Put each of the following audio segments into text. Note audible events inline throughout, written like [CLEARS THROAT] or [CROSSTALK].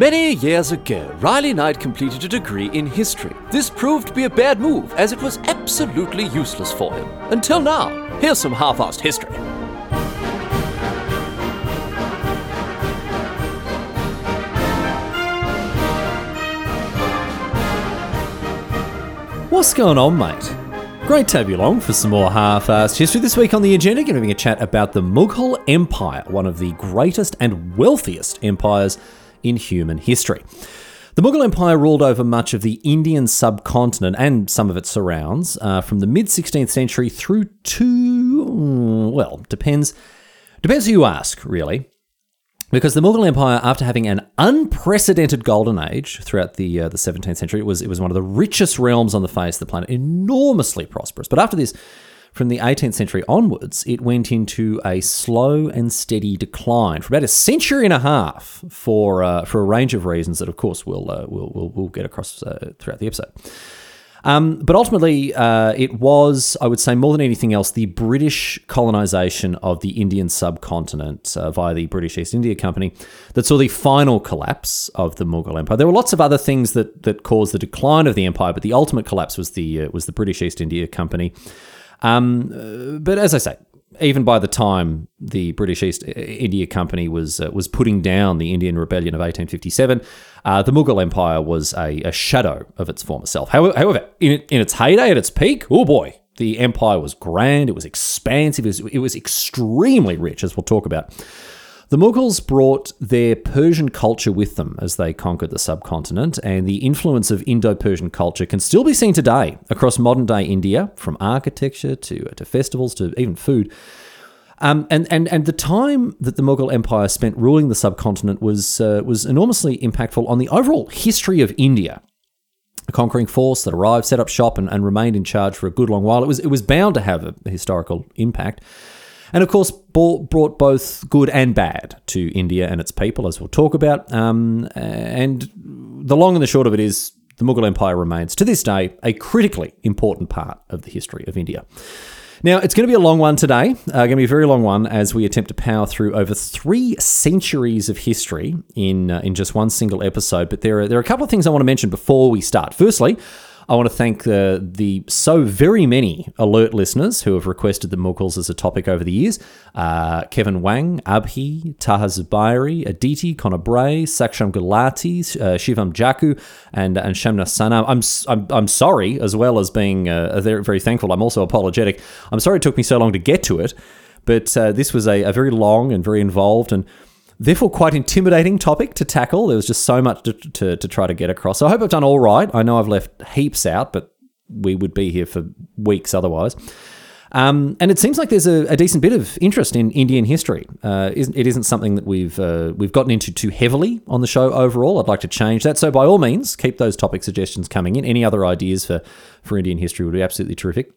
Many years ago, Riley Knight completed a degree in history. This proved to be a bad move, as it was absolutely useless for him. Until now. Here's some half assed history. What's going on, mate? Great to have you along for some more half-assed history. This week on the agenda, going to be a chat about the Mughal Empire, one of the greatest and wealthiest empires in human history. The Mughal Empire ruled over much of the Indian subcontinent and some of its surrounds uh, from the mid 16th century through to, well, depends depends who you ask, really. Because the Mughal Empire, after having an unprecedented golden age throughout the uh, the 17th century, it was it was one of the richest realms on the face of the planet, enormously prosperous. But after this, from the 18th century onwards, it went into a slow and steady decline for about a century and a half for uh, for a range of reasons that, of course, we'll uh, we'll, we'll, we'll get across uh, throughout the episode. Um, but ultimately, uh, it was, I would say, more than anything else, the British colonization of the Indian subcontinent uh, via the British East India Company that saw the final collapse of the Mughal Empire. There were lots of other things that that caused the decline of the empire, but the ultimate collapse was the uh, was the British East India Company. Um, but as I say, even by the time the British East India Company was uh, was putting down the Indian Rebellion of 1857, uh, the Mughal Empire was a, a, shadow of its former self. However in, in its heyday, at its peak, oh boy, the empire was grand, it was expansive, it was, it was extremely rich, as we'll talk about. The Mughals brought their Persian culture with them as they conquered the subcontinent, and the influence of Indo Persian culture can still be seen today across modern day India, from architecture to, to festivals to even food. Um, and, and, and the time that the Mughal Empire spent ruling the subcontinent was, uh, was enormously impactful on the overall history of India. A conquering force that arrived, set up shop, and, and remained in charge for a good long while. It was, it was bound to have a historical impact and of course brought both good and bad to India and its people, as we'll talk about. Um, and the long and the short of it is the Mughal Empire remains, to this day, a critically important part of the history of India. Now, it's going to be a long one today, uh, going to be a very long one as we attempt to power through over three centuries of history in, uh, in just one single episode. But there are, there are a couple of things I want to mention before we start. Firstly, I want to thank the, the so very many alert listeners who have requested the Mughals as a topic over the years. Uh, Kevin Wang, Abhi, Taha Zubairi, Aditi, Connor Bray, Saksham Gulati, uh, Shivam Jaku, and, and Shamna Sanam. I'm, I'm, I'm sorry, as well as being uh, very, very thankful, I'm also apologetic. I'm sorry it took me so long to get to it, but uh, this was a, a very long and very involved and therefore quite intimidating topic to tackle. There was just so much to, to, to, try to get across. So I hope I've done all right. I know I've left heaps out, but we would be here for weeks otherwise. Um, and it seems like there's a, a, decent bit of interest in Indian history. Uh, isn't, it isn't something that we've uh, we've gotten into too heavily on the show overall. I'd like to change that. So by all means, keep those topic suggestions coming in. Any other ideas for, for Indian history would be absolutely terrific.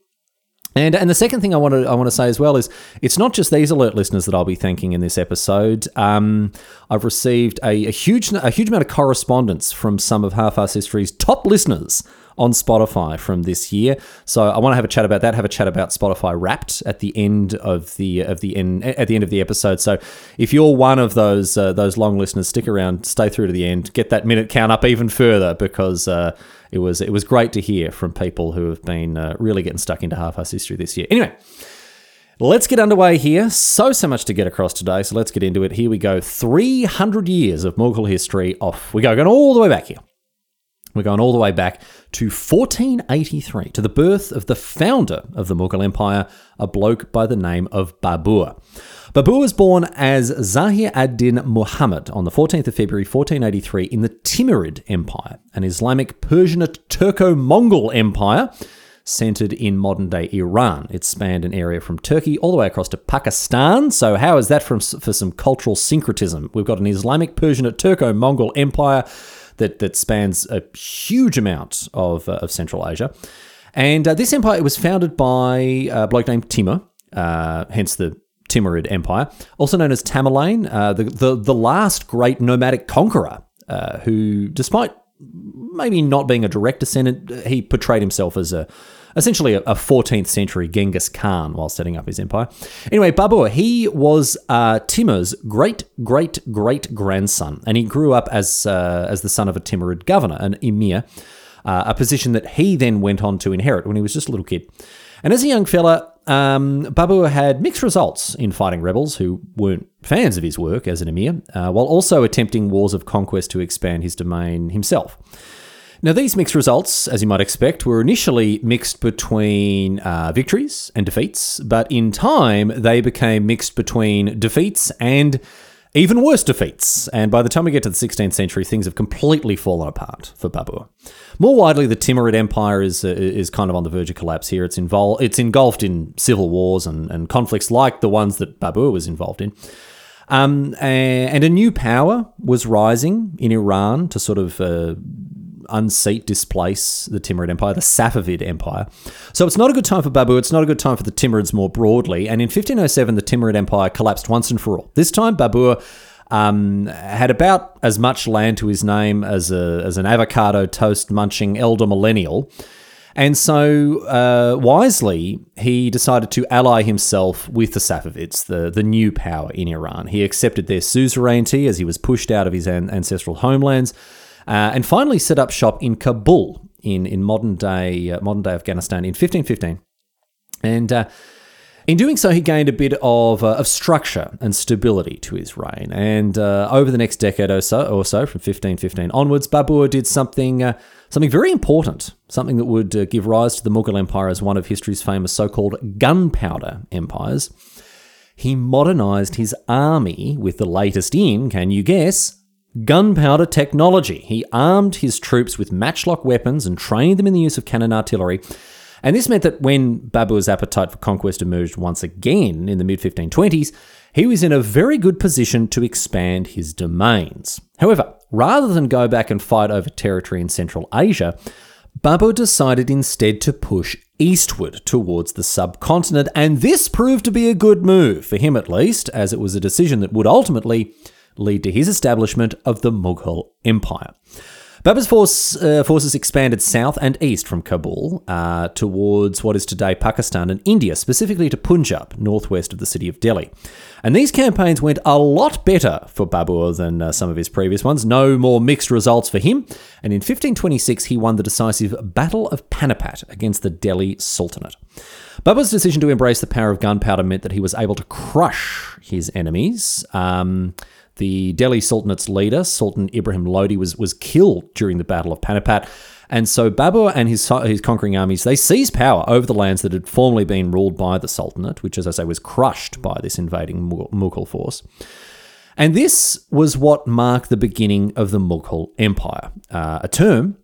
And and the second thing I want to I want to say as well is it's not just these alert listeners that I'll be thanking in this episode. Um, I've received a, a, huge a huge amount of correspondence from some of Half Ass History's top listeners on Spotify from this year. So I want to have a chat about that. Have a chat about Spotify Wrapped at the end of the of the end at the end of the episode. So if you're one of those uh, those long listeners, stick around, stay through to the end, get that minute count up even further because. Uh, it was it was great to hear from people who have been uh, really getting stuck into half-ass history this year. Anyway, let's get underway here. So so much to get across today, so let's get into it. Here we go. 300 years of Mughal history. Off we go, going all the way back here. We're going all the way back to 1483, to the birth of the founder of the Mughal Empire, a bloke by the name of Babur. Babur was born as Zahir ad-Din Muhammad on the 14th of February 1483 in the Timurid Empire, an Islamic Persianate Turco-Mongol empire centered in modern day Iran. It spanned an area from Turkey all the way across to Pakistan. So, how is that from, for some cultural syncretism? We've got an Islamic Persianate Turco Mongol empire that, that spans a huge amount of, uh, of Central Asia. And uh, this empire was founded by a bloke named Timur, uh, hence the Timurid Empire, also known as Tamerlane, uh, the, the, the last great nomadic conqueror, uh, who, despite maybe not being a direct descendant, he portrayed himself as a essentially a, a 14th century Genghis Khan while setting up his empire. Anyway, Babur, he was uh, Timur's great great great grandson, and he grew up as uh, as the son of a Timurid governor, an emir, uh, a position that he then went on to inherit when he was just a little kid. And as a young fella, um, Babur had mixed results in fighting rebels who weren't fans of his work as an emir, uh, while also attempting wars of conquest to expand his domain himself. Now, these mixed results, as you might expect, were initially mixed between uh, victories and defeats, but in time they became mixed between defeats and even worse defeats. And by the time we get to the 16th century, things have completely fallen apart for Babur. More widely, the Timurid Empire is uh, is kind of on the verge of collapse here. It's involved, it's engulfed in civil wars and, and conflicts like the ones that Babur was involved in. Um, and a new power was rising in Iran to sort of uh, unseat, displace the Timurid Empire, the Safavid Empire. So it's not a good time for Babur. It's not a good time for the Timurids more broadly. And in 1507, the Timurid Empire collapsed once and for all. This time, Babur um, had about as much land to his name as a, as an avocado toast munching elder millennial. And so, uh, wisely, he decided to ally himself with the Safavids, the, the new power in Iran. He accepted their suzerainty as he was pushed out of his an- ancestral homelands uh, and finally set up shop in Kabul in, in modern day uh, modern day Afghanistan in 1515. And uh, in doing so, he gained a bit of, uh, of structure and stability to his reign. And uh, over the next decade or so, or so, from 1515 onwards, Babur did something uh, something very important, something that would give rise to the Mughal Empire as one of history's famous so-called gunpowder empires. He modernized his army with the latest in, can you guess, gunpowder technology. He armed his troops with matchlock weapons and trained them in the use of cannon artillery. And this meant that when Babur's appetite for conquest emerged once again in the mid 1520s, he was in a very good position to expand his domains. However, rather than go back and fight over territory in Central Asia, Babur decided instead to push eastward towards the subcontinent, and this proved to be a good move, for him at least, as it was a decision that would ultimately lead to his establishment of the Mughal Empire. Babur's force, uh, forces expanded south and east from Kabul uh, towards what is today Pakistan and India, specifically to Punjab, northwest of the city of Delhi. And these campaigns went a lot better for Babur than uh, some of his previous ones. No more mixed results for him. And in 1526, he won the decisive Battle of Panipat against the Delhi Sultanate. Babur's decision to embrace the power of gunpowder meant that he was able to crush his enemies. Um, the Delhi Sultanate's leader, Sultan Ibrahim Lodi, was, was killed during the Battle of Panipat. And so Babur and his, his conquering armies, they seized power over the lands that had formerly been ruled by the Sultanate, which, as I say, was crushed by this invading Mughal force. And this was what marked the beginning of the Mughal Empire, uh, a term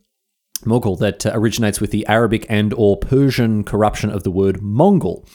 Mughal that uh, originates with the Arabic and or Persian corruption of the word Mongol.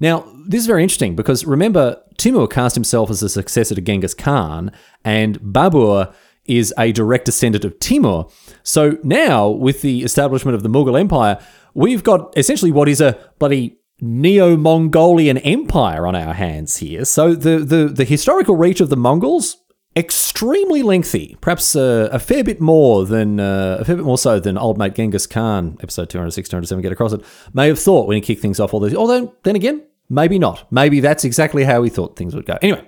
Now, this is very interesting because remember, Timur cast himself as a successor to Genghis Khan, and Babur is a direct descendant of Timur. So now, with the establishment of the Mughal Empire, we've got essentially what is a bloody Neo Mongolian empire on our hands here. So the, the, the historical reach of the Mongols extremely lengthy, perhaps uh, a fair bit more than uh, a fair bit more so than old mate Genghis Khan, episode 206, 207, get across it, may have thought when he kicked things off all these. Although then again, maybe not. Maybe that's exactly how he thought things would go. Anyway.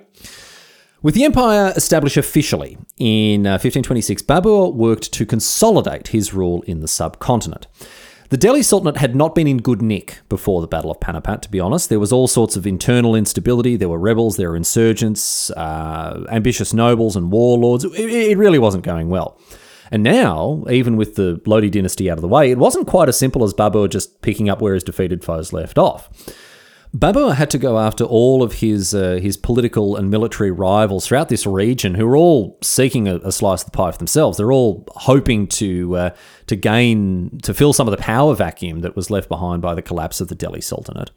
With the empire established officially in uh, 1526, Babur worked to consolidate his rule in the subcontinent. The Delhi Sultanate had not been in good nick before the Battle of Panipat, to be honest. There was all sorts of internal instability. There were rebels, there were insurgents, uh, ambitious nobles, and warlords. It, it really wasn't going well. And now, even with the Lodi dynasty out of the way, it wasn't quite as simple as Babur just picking up where his defeated foes left off. Babur had to go after all of his uh, his political and military rivals throughout this region, who were all seeking a, a slice of the pie for themselves. They're all hoping to uh, to gain to fill some of the power vacuum that was left behind by the collapse of the Delhi Sultanate.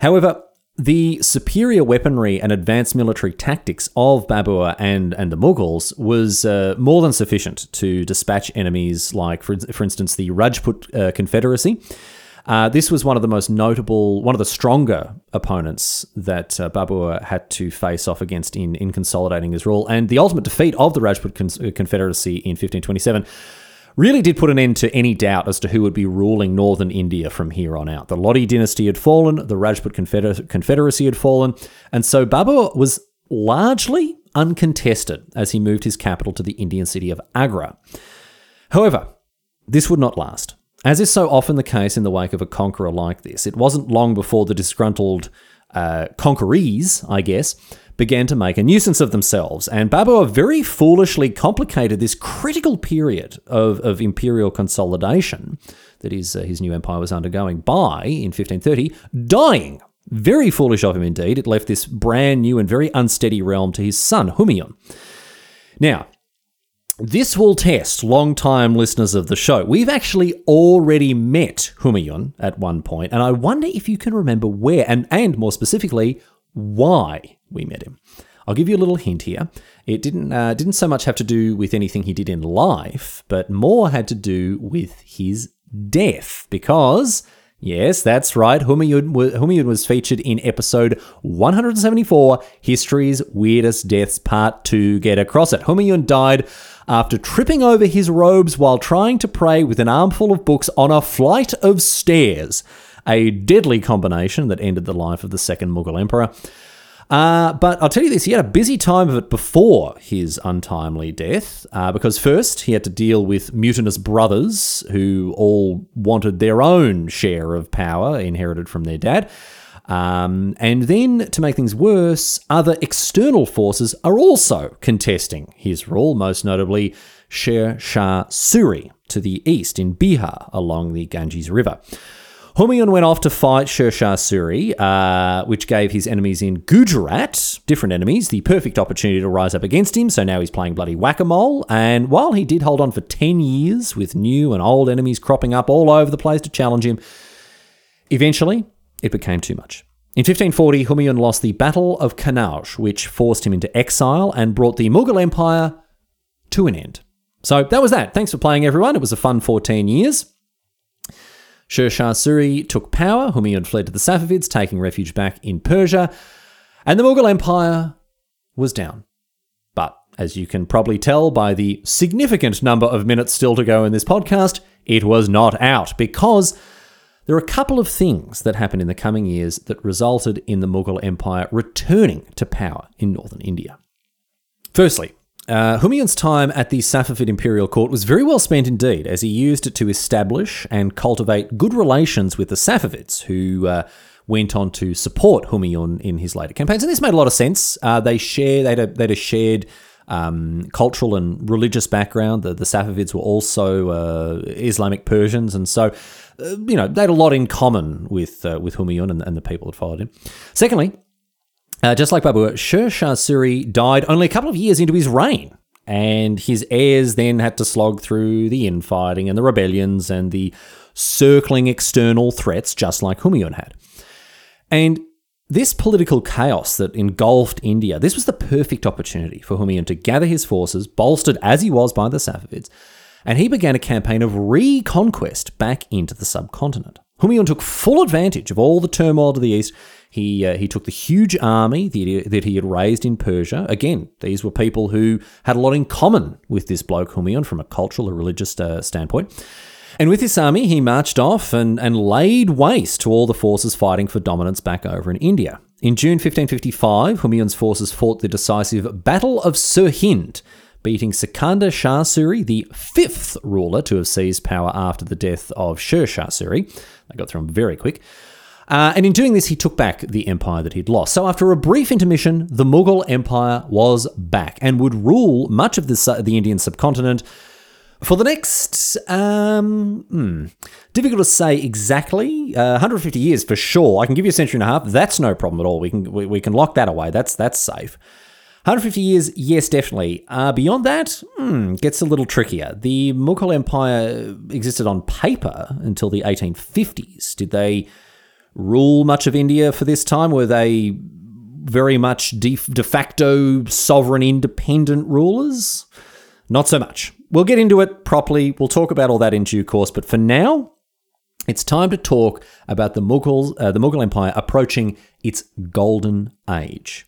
However, the superior weaponry and advanced military tactics of Babur and, and the Mughals was uh, more than sufficient to dispatch enemies like, for, for instance, the Rajput uh, Confederacy, uh, this was one of the most notable, one of the stronger opponents that uh, Babur had to face off against in, in consolidating his rule. And the ultimate defeat of the Rajput Con- uh, Confederacy in 1527 really did put an end to any doubt as to who would be ruling northern India from here on out. The Lodi dynasty had fallen, the Rajput Confeder- Confederacy had fallen, and so Babur was largely uncontested as he moved his capital to the Indian city of Agra. However, this would not last. As is so often the case in the wake of a conqueror like this, it wasn't long before the disgruntled uh, conquerees, I guess, began to make a nuisance of themselves. And Babur very foolishly complicated this critical period of, of imperial consolidation that his, uh, his new empire was undergoing by, in 1530, dying. Very foolish of him indeed. It left this brand new and very unsteady realm to his son, Humayun. Now, this will test long-time listeners of the show. We've actually already met Humayun at one point, and I wonder if you can remember where, and, and more specifically, why we met him. I'll give you a little hint here. It didn't uh, didn't so much have to do with anything he did in life, but more had to do with his death, because Yes, that's right. Humayun, was featured in episode 174, History's Weirdest Deaths Part 2. Get across it. Humayun died after tripping over his robes while trying to pray with an armful of books on a flight of stairs. A deadly combination that ended the life of the second Mughal emperor. Uh, but I'll tell you this, he had a busy time of it before his untimely death, uh, because first he had to deal with mutinous brothers who all wanted their own share of power inherited from their dad. Um, and then, to make things worse, other external forces are also contesting his rule, most notably Sher Shah Suri to the east in Bihar along the Ganges River. Humayun went off to fight Sher Shah Suri, uh, which gave his enemies in Gujarat, different enemies, the perfect opportunity to rise up against him. So now he's playing bloody whack a mole. And while he did hold on for 10 years with new and old enemies cropping up all over the place to challenge him, eventually it became too much. In 1540, Humayun lost the Battle of Kanauj, which forced him into exile and brought the Mughal Empire to an end. So that was that. Thanks for playing, everyone. It was a fun 14 years. Sher Shah Suri took power, Humayun fled to the Safavids, taking refuge back in Persia, and the Mughal Empire was down. But as you can probably tell by the significant number of minutes still to go in this podcast, it was not out because there are a couple of things that happened in the coming years that resulted in the Mughal Empire returning to power in northern India. Firstly, uh, Humayun's time at the Safavid imperial court was very well spent indeed, as he used it to establish and cultivate good relations with the Safavids, who uh, went on to support Humayun in his later campaigns. And this made a lot of sense. Uh, they share, they had had a shared um, cultural and religious background. The, the Safavids were also uh, Islamic Persians, and so uh, you know they had a lot in common with uh, with Humayun and, and the people that followed him. Secondly, uh, just like Babur, Sher Shah Suri died only a couple of years into his reign, and his heirs then had to slog through the infighting and the rebellions and the circling external threats, just like Humayun had. And this political chaos that engulfed India, this was the perfect opportunity for Humayun to gather his forces, bolstered as he was by the Safavids, and he began a campaign of reconquest back into the subcontinent. Humayun took full advantage of all the turmoil to the east he uh, he took the huge army that, he had raised in Persia. Again, these were people who had a lot in common with this bloke Humayun from a cultural or religious uh, standpoint. And with this army, he marched off and, and laid waste to all the forces fighting for dominance back over in India. In June 1555, Humayun's forces fought the decisive Battle of Sirhind, beating Sikandar Shah Suri, the fifth ruler to have seized power after the death of Sher Shah Suri. They got through him very quick. Uh, and in doing this, he took back the empire that he'd lost. So after a brief intermission, the Mughal Empire was back and would rule much of the, the Indian subcontinent for the next, um, hmm, difficult to say exactly. Uh, 150 years for sure. I can give you a century and a half. That's no problem at all. We can we, we can lock that away. That's that's safe. 150 years, yes, definitely. Uh, beyond that, hmm, gets a little trickier. The Mughal Empire existed on paper until the 1850s. Did they rule much of India for this time? Were they very much de, de facto sovereign independent rulers? Not so much. We'll get into it properly. We'll talk about all that in due course. But for now, it's time to talk about the Mughals, uh, the Mughal Empire approaching its golden age.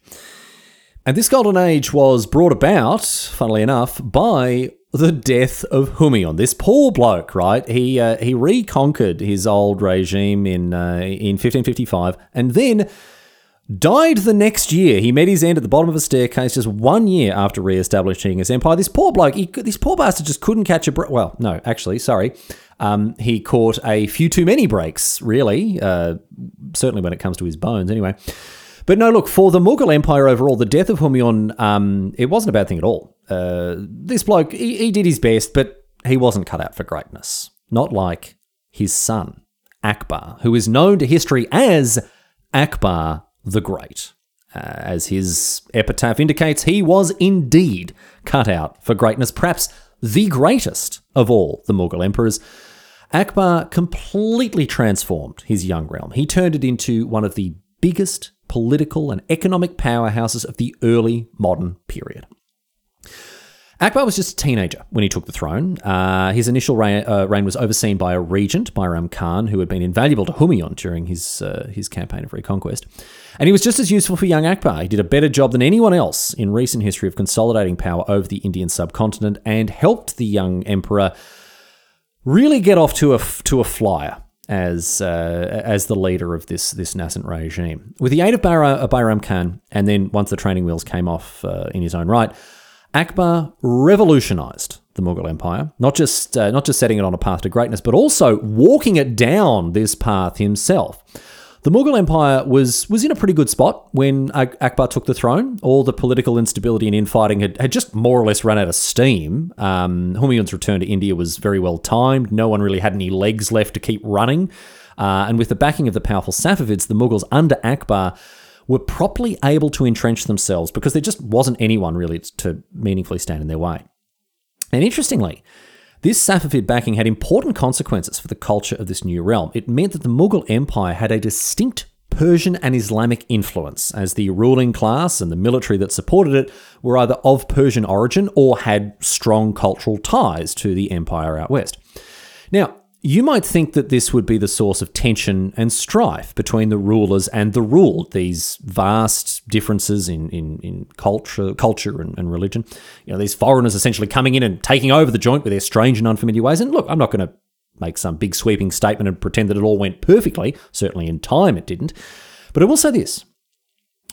And this golden age was brought about, funnily enough, by the death of Humayun. This poor bloke, right? He uh, he reconquered his old regime in uh, in 1555, and then died the next year. He met his end at the bottom of a staircase just one year after re-establishing his empire. This poor bloke, he, this poor bastard, just couldn't catch a break. Well, no, actually, sorry. Um, he caught a few too many breaks, really. Uh, certainly when it comes to his bones, anyway. But no, look, for the Mughal Empire overall, the death of Humayun, um, it wasn't a bad thing at all. Uh, this bloke, he, he did his best, but he wasn't cut out for greatness. Not like his son, Akbar, who is known to history as Akbar the Great. Uh, as his epitaph indicates, he was indeed cut out for greatness, perhaps the greatest of all the Mughal emperors. Akbar completely transformed his young realm. He turned it into one of the biggest political and economic powerhouses of the early modern period. Akbar was just a teenager when he took the throne. Uh, his initial reign, uh, reign, was overseen by a regent, Bairam Khan, who had been invaluable to Humayun during his uh, his campaign of reconquest. And he was just as useful for young Akbar. He did a better job than anyone else in recent history of consolidating power over the Indian subcontinent and helped the young emperor really get off to a to a flyer as uh, as the leader of this this nascent regime. With the aid of Bayram, Bairam Khan, and then once the training wheels came off uh, in his own right, Akbar revolutionized the Mughal Empire, not just uh, not just setting it on a path to greatness, but also walking it down this path himself. The Mughal Empire was was in a pretty good spot when Akbar took the throne. All the political instability and infighting had, had just more or less run out of steam. Um, Humayun's return to India was very well timed. No one really had any legs left to keep running. Uh, and with the backing of the powerful Safavids, the Mughals under Akbar were properly able to entrench themselves because there just wasn't anyone really to meaningfully stand in their way. And interestingly, this Safavid backing had important consequences for the culture of this new realm. It meant that the Mughal Empire had a distinct Persian and Islamic influence, as the ruling class and the military that supported it were either of Persian origin or had strong cultural ties to the empire out west. Now, you might think that this would be the source of tension and strife between the rulers and the ruled, these vast differences in, in, in culture, culture and, and religion. You know, these foreigners essentially coming in and taking over the joint with their strange and unfamiliar ways. And look, I'm not going to make some big sweeping statement and pretend that it all went perfectly. Certainly in time it didn't. But I will say this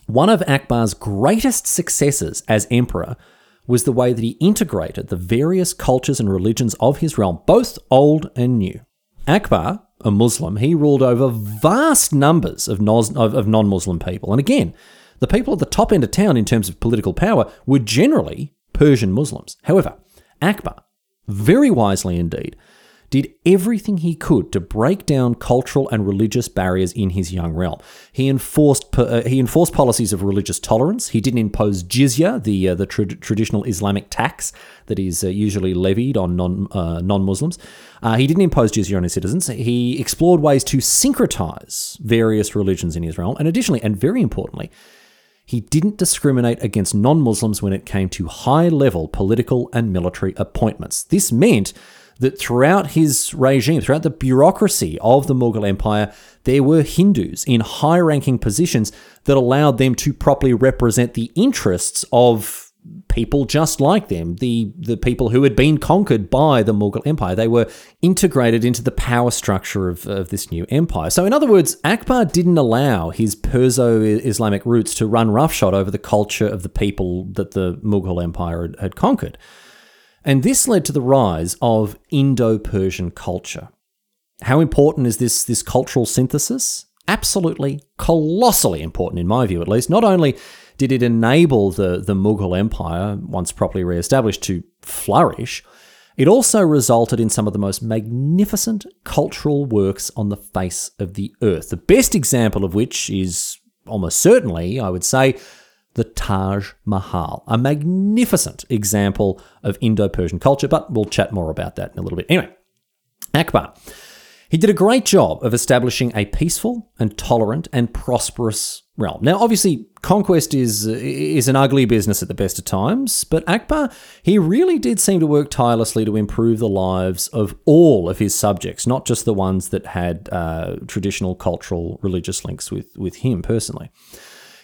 one of Akbar's greatest successes as emperor was the way that he integrated the various cultures and religions of his realm, both old and new. Akbar, a Muslim, he ruled over vast numbers of, non Muslim people. And again, the people at the top end of town in terms of political power were generally Persian Muslims. However, Akbar, very wisely indeed, did everything he could to break down cultural and religious barriers in his young realm. He enforced uh, he enforced policies of religious tolerance. He didn't impose jizya, the uh, the tra- traditional Islamic tax that is uh, usually levied on non uh, non Muslims. Uh, he didn't impose jizya on his citizens. He explored ways to syncretize various religions in his realm, and additionally, and very importantly. He didn't discriminate against non Muslims when it came to high level political and military appointments. This meant that throughout his regime, throughout the bureaucracy of the Mughal Empire, there were Hindus in high ranking positions that allowed them to properly represent the interests of people just like them, the, the people who had been conquered by the Mughal Empire. They were integrated into the power structure of, of this new empire. So, in other words, Akbar didn't allow his Perso Islamic roots to run roughshod over the culture of the people that the Mughal Empire had, had conquered. And this led to the rise of Indo Persian culture. How important is this, this cultural synthesis? Absolutely colossally important, in my view at least. Not only did it enable the, the Mughal Empire, once properly re established, to flourish, it also resulted in some of the most magnificent cultural works on the face of the earth. The best example of which is almost certainly, I would say, the Taj Mahal, a magnificent example of Indo Persian culture, but we'll chat more about that in a little bit. Anyway, Akbar. He did a great job of establishing a peaceful and tolerant and prosperous realm. Now, obviously, conquest is is an ugly business at the best of times, but Akbar he really did seem to work tirelessly to improve the lives of all of his subjects, not just the ones that had uh, traditional cultural religious links with with him personally.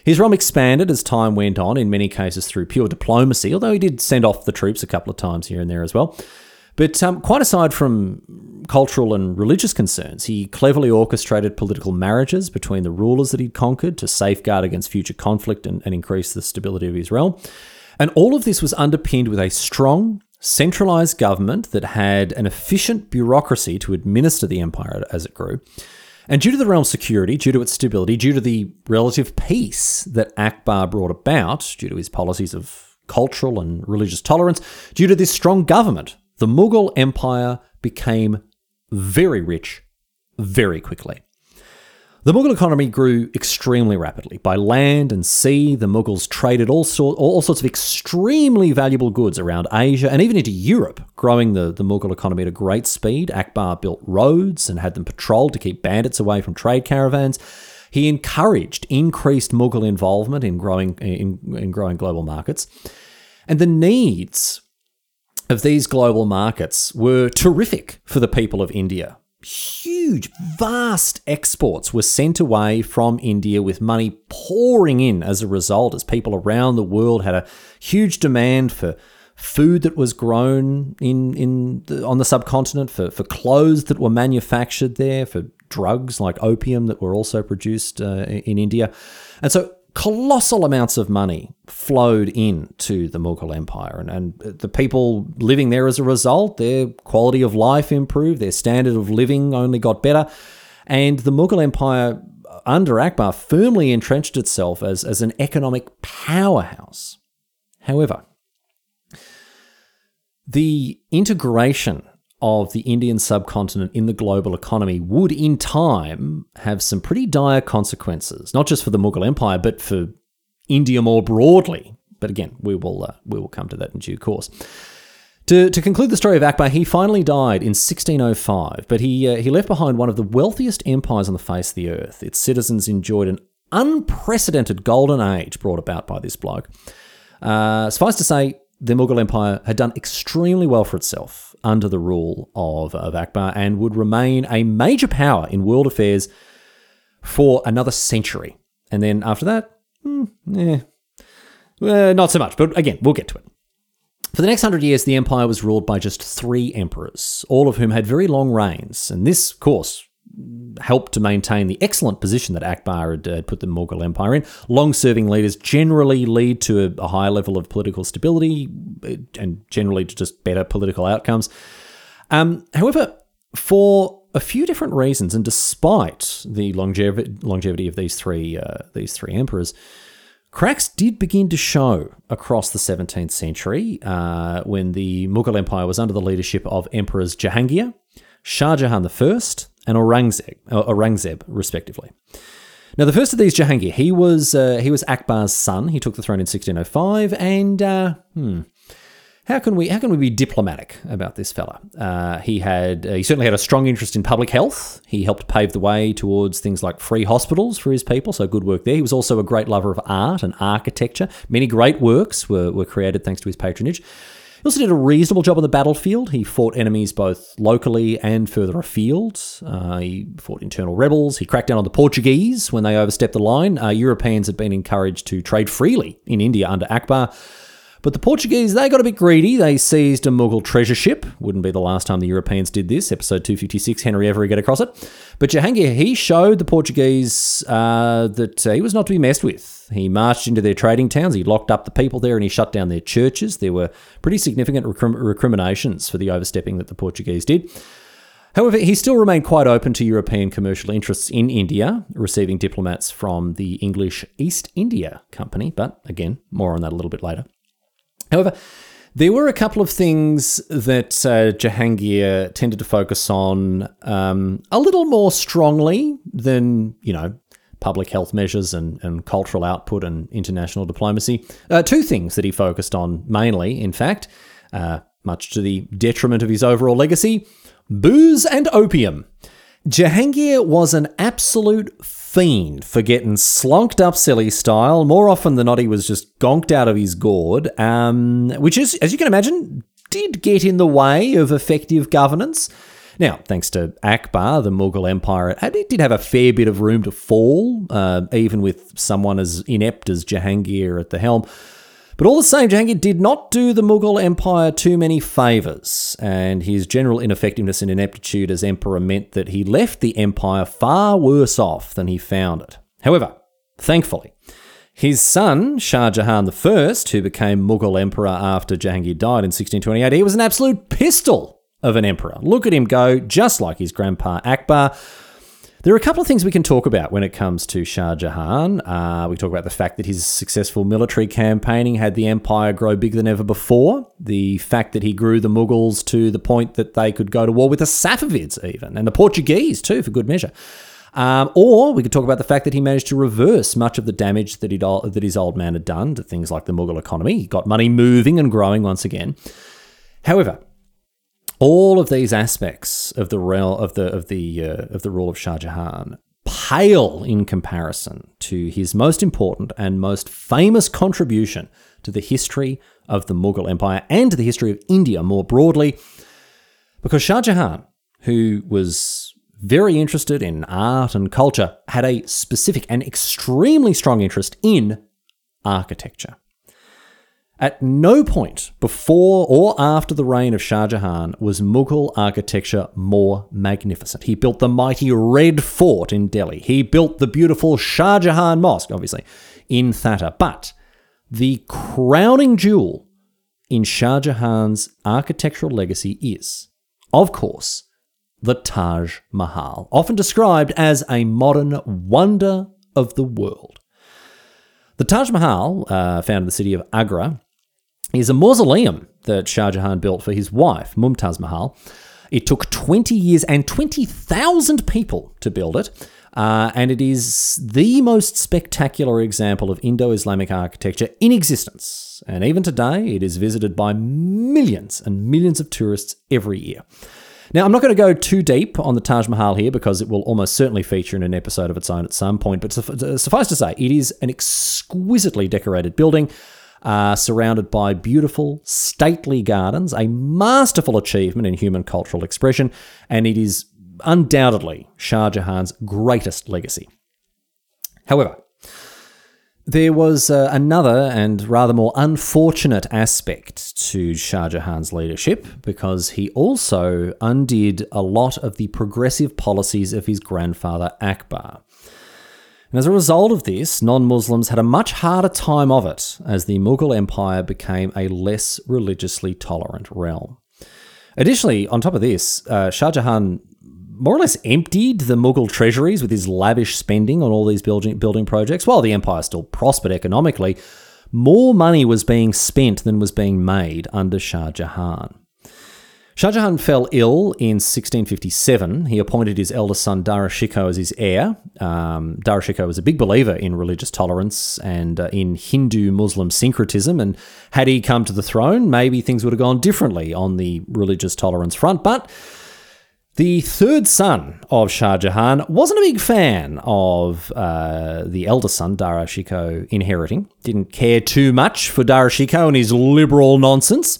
His realm expanded as time went on, in many cases through pure diplomacy, although he did send off the troops a couple of times here and there as well. But um, quite aside from cultural and religious concerns, he cleverly orchestrated political marriages between the rulers that he'd conquered to safeguard against future conflict and, and increase the stability of his realm. And all of this was underpinned with a strong, centralized government that had an efficient bureaucracy to administer the empire as it grew. And due to the realm's security, due to its stability, due to the relative peace that Akbar brought about, due to his policies of cultural and religious tolerance, due to this strong government the Mughal Empire became very rich very quickly. The Mughal economy grew extremely rapidly. By land and sea, the Mughals traded all, sort, all sorts of extremely valuable goods around Asia and even into Europe, growing the, the Mughal economy at a great speed. Akbar built roads and had them patrolled to keep bandits away from trade caravans. He encouraged increased Mughal involvement in growing, in, in growing global markets. And the needs of these global markets were terrific for the people of India. Huge, vast exports were sent away from India with money pouring in as a result, as people around the world had a huge demand for food that was grown in, in the, on the subcontinent, for, for clothes that were manufactured there, for drugs like opium that were also produced uh, in India. And so colossal amounts of money flowed into the Mughal Empire, and, and the people living there as a result, their quality of life improved, their standard of living only got better, and the Mughal Empire under Akbar firmly entrenched itself as, as an economic powerhouse. However, the integration of the Indian subcontinent in the global economy would, in time, have some pretty dire consequences, not just for the Mughal Empire, but for India more broadly. But again, we will uh, we will come to that in due course. To, to conclude the story of Akbar, he finally died in 1605, but he, uh, he left behind one of the wealthiest empires on the face of the earth. Its citizens enjoyed an unprecedented golden age brought about by this bloke. Uh, suffice to say, the Mughal Empire had done extremely well for itself under the rule of, of Akbar and would remain a major power in world affairs for another century. And then after that, hmm, eh, uh, not so much. But again, we'll get to it. For the next hundred years, the empire was ruled by just three emperors, all of whom had very long reigns. And this, of course, helped to maintain the excellent position that Akbar had uh, put the Mughal Empire in. Long serving leaders generally lead to a, a higher level of political stability uh, and generally to just better political outcomes. Um, however, for a few different reasons, and despite the longevity, longevity of these three uh, these three emperors, cracks did begin to show across the 17th century uh, when the Mughal Empire was under the leadership of emperors Jahangir, Shah Jahan I, and Aurangzeb, uh, Aurangzeb respectively. Now, the first of these, Jahangir, he was uh, he was Akbar's son. He took the throne in 1605, and uh, hmm, how can we how can we be diplomatic about this fella? Uh, he had uh, he certainly had a strong interest in public health. He helped pave the way towards things like free hospitals for his people, so good work there. He was also a great lover of art and architecture. Many great works were, were created thanks to his patronage. He also did a reasonable job on the battlefield. He fought enemies both locally and further afield. Uh, he fought internal rebels. He cracked down on the Portuguese when they overstepped the line. Uh, Europeans had been encouraged to trade freely in India under Akbar. But the Portuguese, they got a bit greedy. They seized a Mughal treasure ship. Wouldn't be the last time the Europeans did this. Episode 256, Henry Every get across it. But Jahangir, he showed the Portuguese uh, that he was not to be messed with. He marched into their trading towns, he locked up the people there, and he shut down their churches. There were pretty significant recrim- recriminations for the overstepping that the Portuguese did. However, he still remained quite open to European commercial interests in India, receiving diplomats from the English East India Company. But again, more on that a little bit later. However, there were a couple of things that uh, Jahangir tended to focus on um, a little more strongly than, you know, public health measures and, and cultural output and international diplomacy. Uh, two things that he focused on mainly, in fact, uh, much to the detriment of his overall legacy booze and opium. Jahangir was an absolute fiend for getting slonked up silly style. More often than not, he was just gonked out of his gourd, um, which is, as you can imagine, did get in the way of effective governance. Now, thanks to Akbar, the Mughal Empire it did have a fair bit of room to fall, uh, even with someone as inept as Jahangir at the helm. But all the same, Jahangir did not do the Mughal Empire too many favours, and his general ineffectiveness and ineptitude as emperor meant that he left the empire far worse off than he found it. However, thankfully, his son, Shah Jahan I, who became Mughal emperor after Jahangir died in 1628, he was an absolute pistol of an emperor. Look at him go, just like his grandpa Akbar. There are a couple of things we can talk about when it comes to Shah Jahan. Uh, we talk about the fact that his successful military campaigning had the empire grow bigger than ever before. The fact that he grew the Mughals to the point that they could go to war with the Safavids, even, and the Portuguese, too, for good measure. Um, or we could talk about the fact that he managed to reverse much of the damage that, that his old man had done to things like the Mughal economy. He got money moving and growing once again. However, all of these aspects of the of the of the uh, of the rule of Shah Jahan pale in comparison to his most important and most famous contribution to the history of the Mughal Empire and to the history of India more broadly. Because Shah Jahan, who was very interested in art and culture, had a specific and extremely strong interest in architecture. At no point before or after the reign of Shah Jahan was Mughal architecture more magnificent. He built the mighty Red Fort in Delhi. He built the beautiful Shah Jahan Mosque, obviously, in Thatta. But the crowning jewel in Shah Jahan's architectural legacy is, of course, the Taj Mahal, often described as a modern wonder of the world. The Taj Mahal, uh, found in the city of Agra, is a mausoleum that Shah Jahan built for his wife, Mumtaz Mahal. It took 20 years and 20,000 people to build it. Uh, and it is the most spectacular example of Indo Islamic architecture in existence. And even today, it is visited by millions and millions of tourists every year. Now, I'm not going to go too deep on the Taj Mahal here because it will almost certainly feature in an episode of its own at some point, but suffice to say, it is an exquisitely decorated building. Uh, surrounded by beautiful, stately gardens, a masterful achievement in human cultural expression, and it is undoubtedly Shah Jahan's greatest legacy. However, there was uh, another and rather more unfortunate aspect to Shah Jahan's leadership because he also undid a lot of the progressive policies of his grandfather Akbar. And as a result of this, non Muslims had a much harder time of it as the Mughal Empire became a less religiously tolerant realm. Additionally, on top of this, uh, Shah Jahan more or less emptied the Mughal treasuries with his lavish spending on all these building, building projects. While the empire still prospered economically, more money was being spent than was being made under Shah Jahan. Shah Jahan fell ill in 1657. He appointed his eldest son Dara Shikoh as his heir. Um, Dara Shikoh was a big believer in religious tolerance and uh, in Hindu Muslim syncretism. And had he come to the throne, maybe things would have gone differently on the religious tolerance front. But the third son of Shah Jahan wasn't a big fan of uh, the elder son, Dara Shikoh, inheriting. Didn't care too much for Dara Shikoh and his liberal nonsense.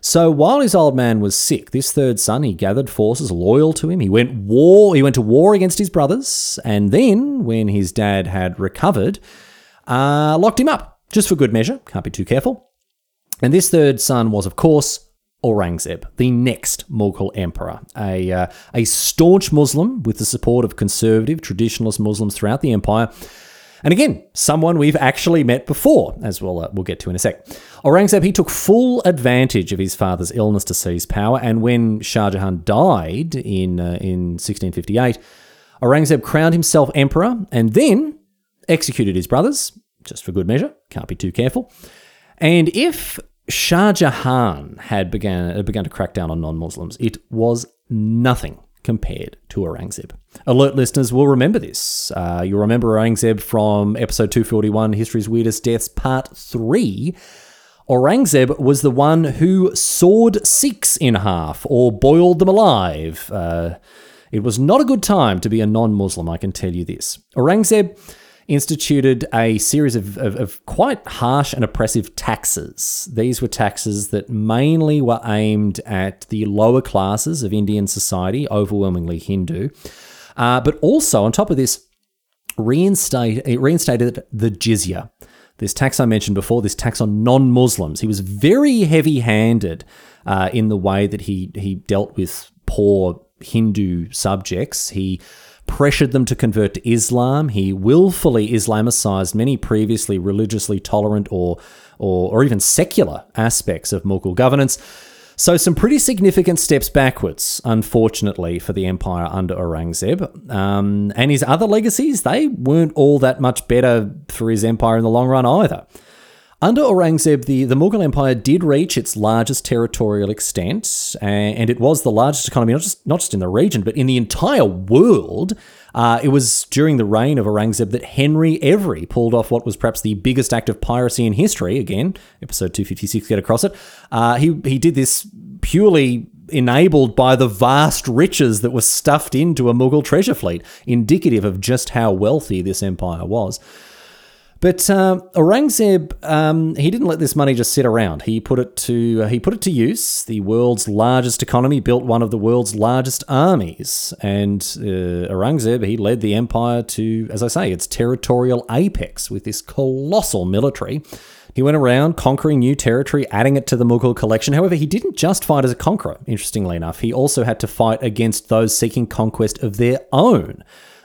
So while his old man was sick, this third son, he gathered forces loyal to him. He went war. He went to war against his brothers, and then, when his dad had recovered, uh, locked him up just for good measure. Can't be too careful. And this third son was, of course, Aurangzeb, the next Mughal emperor, a, uh, a staunch Muslim with the support of conservative, traditionalist Muslims throughout the empire. And again, someone we've actually met before, as we'll, uh, we'll get to in a sec. Aurangzeb, he took full advantage of his father's illness to seize power, and when Shah Jahan died in, uh, in 1658, Aurangzeb crowned himself emperor and then executed his brothers, just for good measure, can't be too careful. And if Shah Jahan had began, had begun to crack down on non Muslims. It was nothing compared to Aurangzeb. Alert listeners will remember this. Uh, you'll remember Aurangzeb from episode 241, History's Weirdest Deaths, part 3. Aurangzeb was the one who sawed Sikhs in half or boiled them alive. Uh, it was not a good time to be a non Muslim, I can tell you this. Aurangzeb instituted a series of, of, of, quite harsh and oppressive taxes. These were taxes that mainly were aimed at the lower classes of Indian society, overwhelmingly Hindu, uh, but also on top of this, reinstate, reinstated the jizya. This tax I mentioned before, this tax on non Muslims. He was very heavy handed uh, in the way that he, he dealt with poor Hindu subjects. He pressured them to convert to Islam. He willfully Islamicized many previously religiously tolerant or, or, or even secular aspects of Mughal governance. So, some pretty significant steps backwards, unfortunately, for the empire under Aurangzeb. Um, and his other legacies, they weren't all that much better for his empire in the long run either. Under Aurangzeb, the, the Mughal Empire did reach its largest territorial extent, and it was the largest economy, not just, not just in the region, but in the entire world. Uh, it was during the reign of Aurangzeb that Henry Every pulled off what was perhaps the biggest act of piracy in history. Again, episode 256, get across it. Uh, he, he did this purely enabled by the vast riches that were stuffed into a Mughal treasure fleet, indicative of just how wealthy this empire was. But uh, Aurangzeb, um, he didn't let this money just sit around. He put it to uh, he put it to use. The world's largest economy built one of the world's largest armies, and uh, Aurangzeb he led the empire to, as I say, its territorial apex with this colossal military. He went around conquering new territory, adding it to the Mughal collection. However, he didn't just fight as a conqueror. Interestingly enough, he also had to fight against those seeking conquest of their own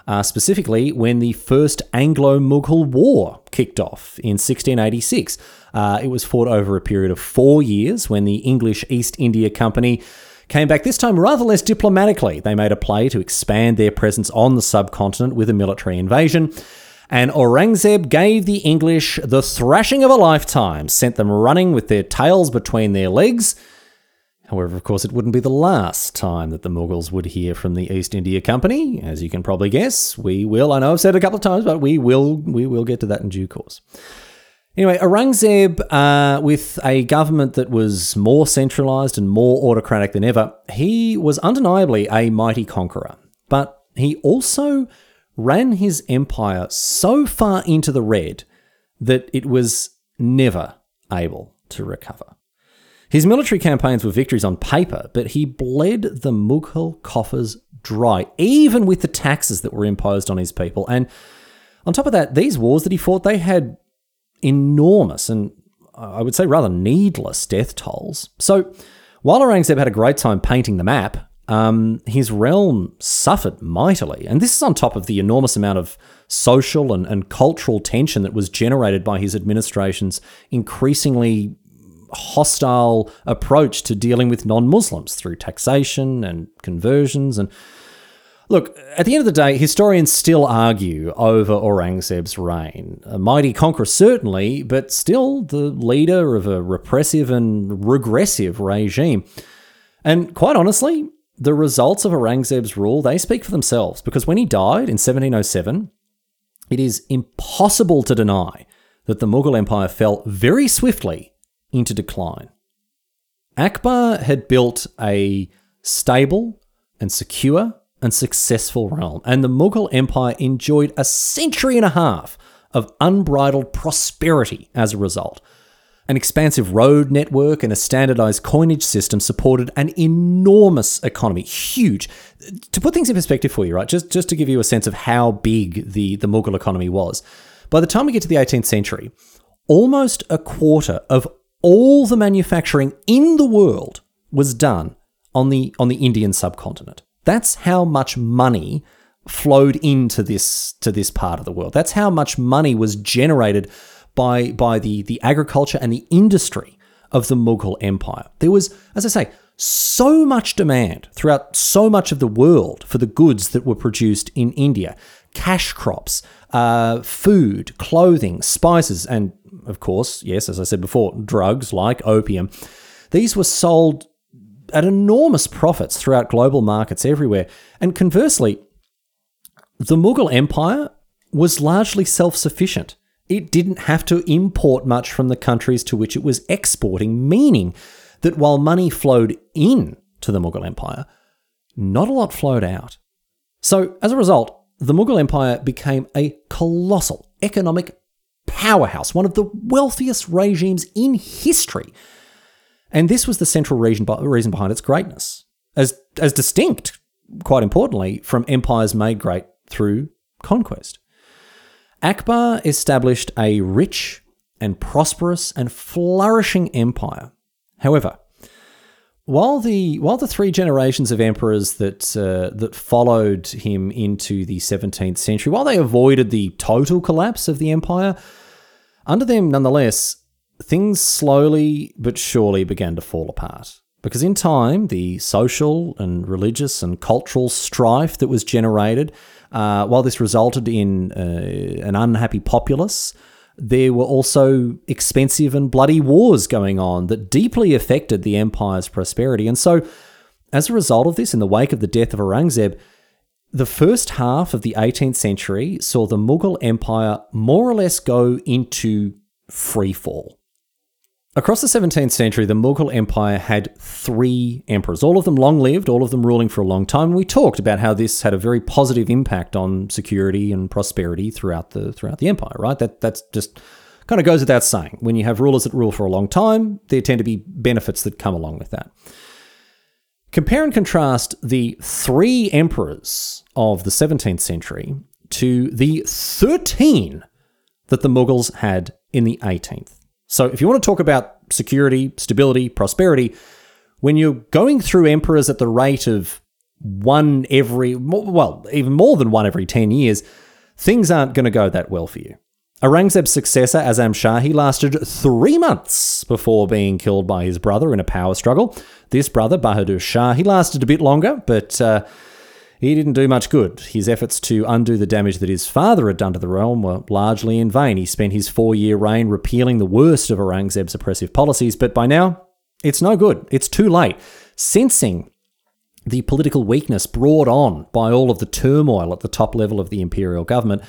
uh, specifically when the First Anglo Mughal War kicked off in 1686. Uh, it was fought over a period of four years when the English East India Company came back this time rather less diplomatically. They made a play to expand their presence on the subcontinent with a military invasion. And Aurangzeb gave the English the thrashing of a lifetime, sent them running with their tails between their legs However, of course, it wouldn't be the last time that the Mughals would hear from the East India Company. As you can probably guess, we will. I know I've said it a couple of times, but we will. We will get to that in due course. Anyway, Aurangzeb, uh, with a government that was more centralized and more autocratic than ever, he was undeniably a mighty conqueror. But he also ran his empire so far into the red that it was never able to recover. His military campaigns were victories on paper, but he bled the Mughal coffers dry, even with the taxes that were imposed on his people. And on top of that, these wars that he fought, they had enormous and I would say rather needless death tolls. So while Aurangzeb had a great time painting the map, um, his realm suffered mightily. And this is on top of the enormous amount of social and, and cultural tension that was generated by his administration's increasingly hostile approach to dealing with non Muslims through taxation and conversions. And look, at the end of the day, historians still argue over Aurangzeb's reign. A mighty conqueror, certainly, but still the leader of a repressive and regressive regime. And quite honestly, the results of Aurangzeb's rule, they speak for themselves because when he died in 1707, it is impossible to deny that the Mughal Empire fell very swiftly into decline. Akbar had built a stable and secure and successful realm, and the Mughal Empire enjoyed a century and a half of unbridled prosperity as a result. An expansive road network and a standardized coinage system supported an enormous economy, huge. To put things in perspective for you, right, just, just to give you a sense of how big the, the Mughal economy was, by the time we get to the 18th century, almost a quarter of all the manufacturing in the world was done on the on the Indian subcontinent. That's how much money flowed into this to this part of the world. That's how much money was generated by by the the agriculture and the industry of the Mughal Empire. There was, as I say, so much demand throughout so much of the world for the goods that were produced in India. Cash crops, uh, food, clothing, spices, and of course, yes, as I said before, drugs like opium. These were sold at enormous profits throughout global markets everywhere. And conversely, the Mughal Empire was largely self sufficient. It didn't have to import much from the countries to which it was exporting, meaning that while money flowed in to the Mughal Empire, not a lot flowed out. So, as a result, the Mughal Empire became a colossal economic powerhouse, one of the wealthiest regimes in history. And this was the central reason, behind its greatness, as, as distinct, quite importantly, from empires made great through conquest. Akbar established a rich and prosperous and flourishing empire. However, while the while the three generations of emperors that uh, that followed him into the 17th century, while they avoided the total collapse of the empire, under them nonetheless, things slowly but surely began to fall apart. Because in time, the social and religious and cultural strife that was generated, uh, while this resulted in uh, an unhappy populace, there were also expensive and bloody wars going on that deeply affected the empire's prosperity. And so, as a result of this, in the wake of the death of Aurangzeb, the first half of the 18th century saw the Mughal Empire more or less go into free fall. Across the 17th century, the Mughal Empire had three emperors, all of them long lived, all of them ruling for a long time. And we talked about how this had a very positive impact on security and prosperity throughout the throughout the empire, right? That that's just kind of goes without saying. When you have rulers that rule for a long time, there tend to be benefits that come along with that. Compare and contrast the three emperors of the 17th century to the 13 that the Mughals had in the 18th. So if you want to talk about security, stability, prosperity, when you're going through emperors at the rate of one every, well, even more than one every 10 years, things aren't going to go that well for you. Aurangzeb's successor, Azam Shah, he lasted three months before being killed by his brother in a power struggle. This brother, Bahadur Shah, he lasted a bit longer, but uh, he didn't do much good. His efforts to undo the damage that his father had done to the realm were largely in vain. He spent his four year reign repealing the worst of Aurangzeb's oppressive policies, but by now, it's no good. It's too late. Sensing the political weakness brought on by all of the turmoil at the top level of the imperial government,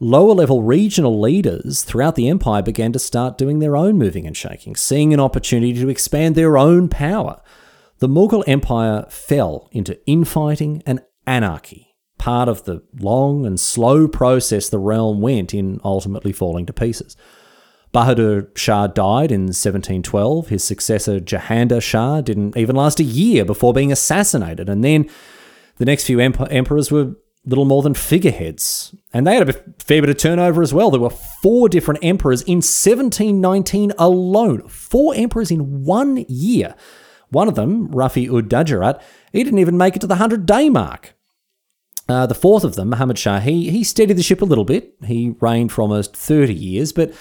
lower level regional leaders throughout the empire began to start doing their own moving and shaking, seeing an opportunity to expand their own power. The Mughal Empire fell into infighting and anarchy, part of the long and slow process the realm went in ultimately falling to pieces. Bahadur Shah died in 1712. His successor, Jahandar Shah, didn't even last a year before being assassinated. And then the next few emp- emperors were little more than figureheads. And they had a fair bit of turnover as well. There were four different emperors in 1719 alone. Four emperors in one year. One of them, Rafi ud Darajat, he didn't even make it to the 100 day mark. Uh, the fourth of them, Muhammad Shah, he, he steadied the ship a little bit. He reigned for almost 30 years, but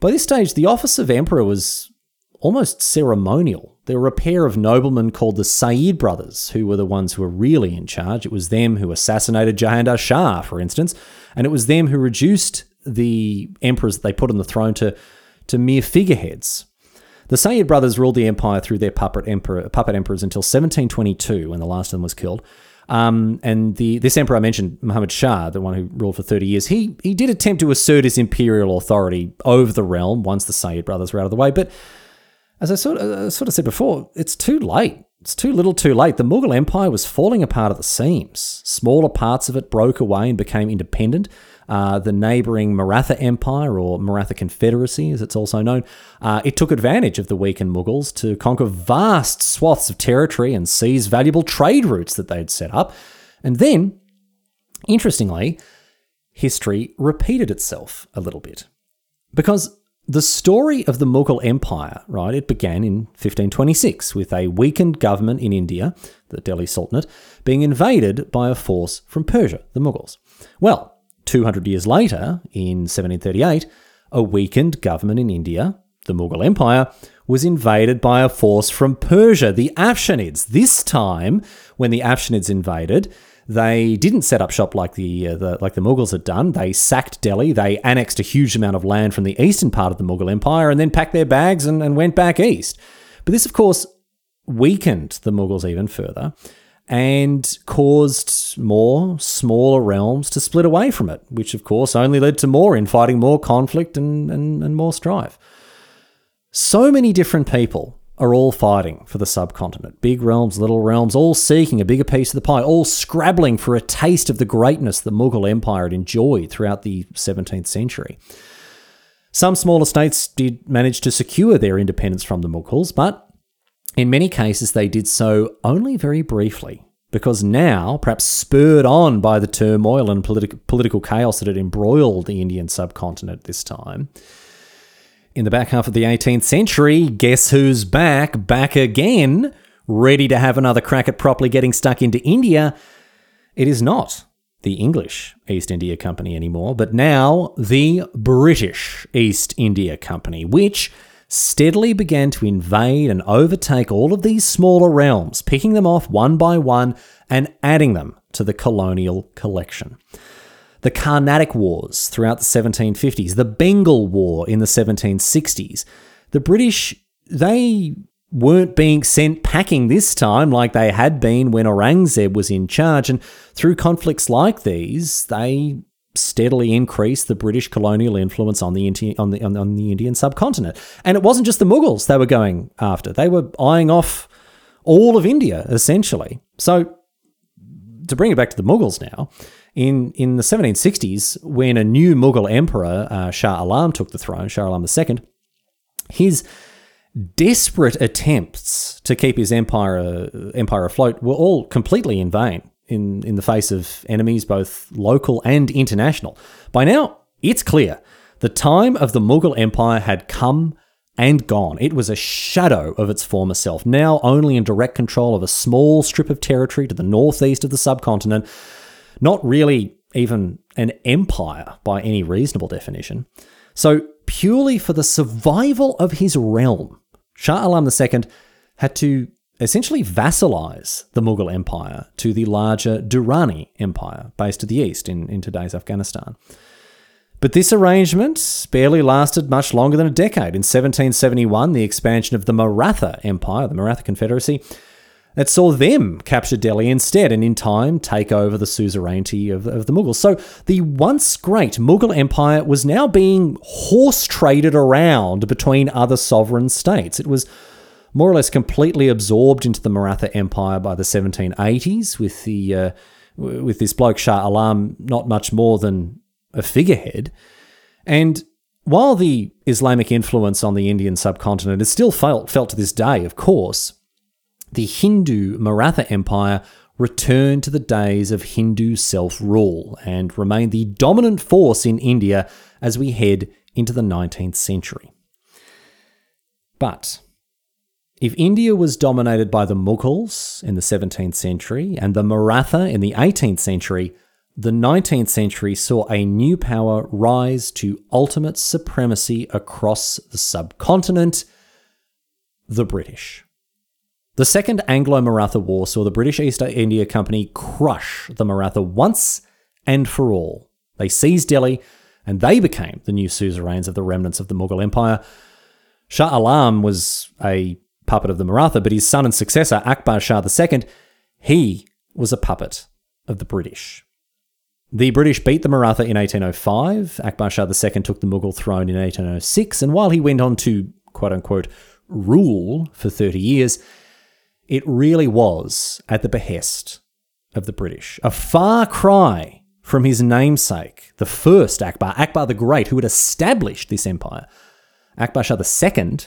by this stage, the office of emperor was almost ceremonial. There were a pair of noblemen called the Sayyid brothers who were the ones who were really in charge. It was them who assassinated Jahandar Shah, for instance, and it was them who reduced the emperors that they put on the throne to, to mere figureheads. The Sayyid brothers ruled the empire through their puppet, emperor, puppet emperors until 1722, when the last of them was killed. Um, and the this emperor I mentioned, Muhammad Shah, the one who ruled for 30 years, he he did attempt to assert his imperial authority over the realm once the Sayyid brothers were out of the way. But as I sort of, uh, sort of said before, it's too late. It's too little too late. The Mughal Empire was falling apart at the seams. Smaller parts of it broke away and became independent. Uh, the neighboring Maratha Empire, or Maratha Confederacy as it's also known, uh, it took advantage of the weakened Mughals to conquer vast swaths of territory and seize valuable trade routes that they'd set up. And then, interestingly, history repeated itself a little bit. Because the story of the Mughal Empire, right, it began in 1526 with a weakened government in India, the Delhi Sultanate, being invaded by a force from Persia, the Mughals. Well, 200 years later, in 1738, a weakened government in India, the Mughal Empire, was invaded by a force from Persia, the Afsharids. This time, when the Afsharids invaded, they didn't set up shop like the, uh, the, like the Mughals had done. They sacked Delhi. They annexed a huge amount of land from the eastern part of the Mughal Empire, and then packed their bags and, and went back east. But this, of course, weakened the Mughals even further and caused more smaller realms to split away from it, which of course only led to more infighting, more conflict, and, and, and more strife. So many different people are all fighting for the subcontinent. Big realms, little realms, all seeking a bigger piece of the pie, all scrabbling for a taste of the greatness the Mughal Empire had enjoyed throughout the 17th century. Some smaller states did manage to secure their independence from the Mughals, but in many cases they did so only very briefly, because now, perhaps spurred on by the turmoil and politi- political chaos that had embroiled the Indian subcontinent this time, in the back half of the 18th century, guess who's back? Back again, ready to have another crack at properly getting stuck into India. It is not the English East India Company anymore, but now the British East India Company, which steadily began to invade and overtake all of these smaller realms, picking them off one by one and adding them to the colonial collection the Carnatic Wars throughout the 1750s, the Bengal War in the 1760s. The British, they weren't being sent packing this time like they had been when Aurangzeb was in charge. And through conflicts like these, they steadily increase the British colonial influence on the, on the, on the Indian subcontinent. And it wasn't just the Mughals they were going after, they were eyeing off all of India, essentially. So, to bring it back to the Mughals now, in, in the 1760s, when a new Mughal emperor, uh, Shah Alam, took the throne, Shah Alam II, his desperate attempts to keep his empire empire afloat were all completely in vain in, in the face of enemies both local and international. By now, it's clear the time of the Mughal Empire had come and gone. It was a shadow of its former self, now only in direct control of a small strip of territory to the northeast of the subcontinent not really even an empire by any reasonable definition. So, purely for the survival of his realm, Shah Alam II had to essentially vassalize the Mughal Empire to the larger Durrani Empire based to the east in, in today's Afghanistan. But this arrangement barely lasted much longer than a decade. In 1771, the expansion of the Maratha Empire, the Maratha Confederacy, that saw them capture Delhi instead and in time take over the suzerainty of, of the Mughals. So the once great Mughal Empire was now being horse traded around between other sovereign states. It was more or less completely absorbed into the Maratha Empire by the 1780s with the uh, with this bloke Shah Alam not much more than a figurehead. And while the Islamic influence on the Indian subcontinent is still felt, felt to this day, of course, the Hindu Maratha Empire returned to the days of Hindu self rule and remained the dominant force in India as we head into the 19th century. But if India was dominated by the Mughals in the 17th century and the Maratha in the 18th century, the 19th century saw a new power rise to ultimate supremacy across the subcontinent the British. The Second Anglo Maratha War saw the British East India Company crush the Maratha once and for all. They seized Delhi and they became the new suzerains of the remnants of the Mughal Empire. Shah Alam was a puppet of the Maratha, but his son and successor, Akbar Shah II, he was a puppet of the British. The British beat the Maratha in 1805. Akbar Shah II took the Mughal throne in 1806, and while he went on to quote unquote rule for 30 years, it really was at the behest of the British. A far cry from his namesake, the first Akbar, Akbar the Great, who had established this empire. Akbar Shah II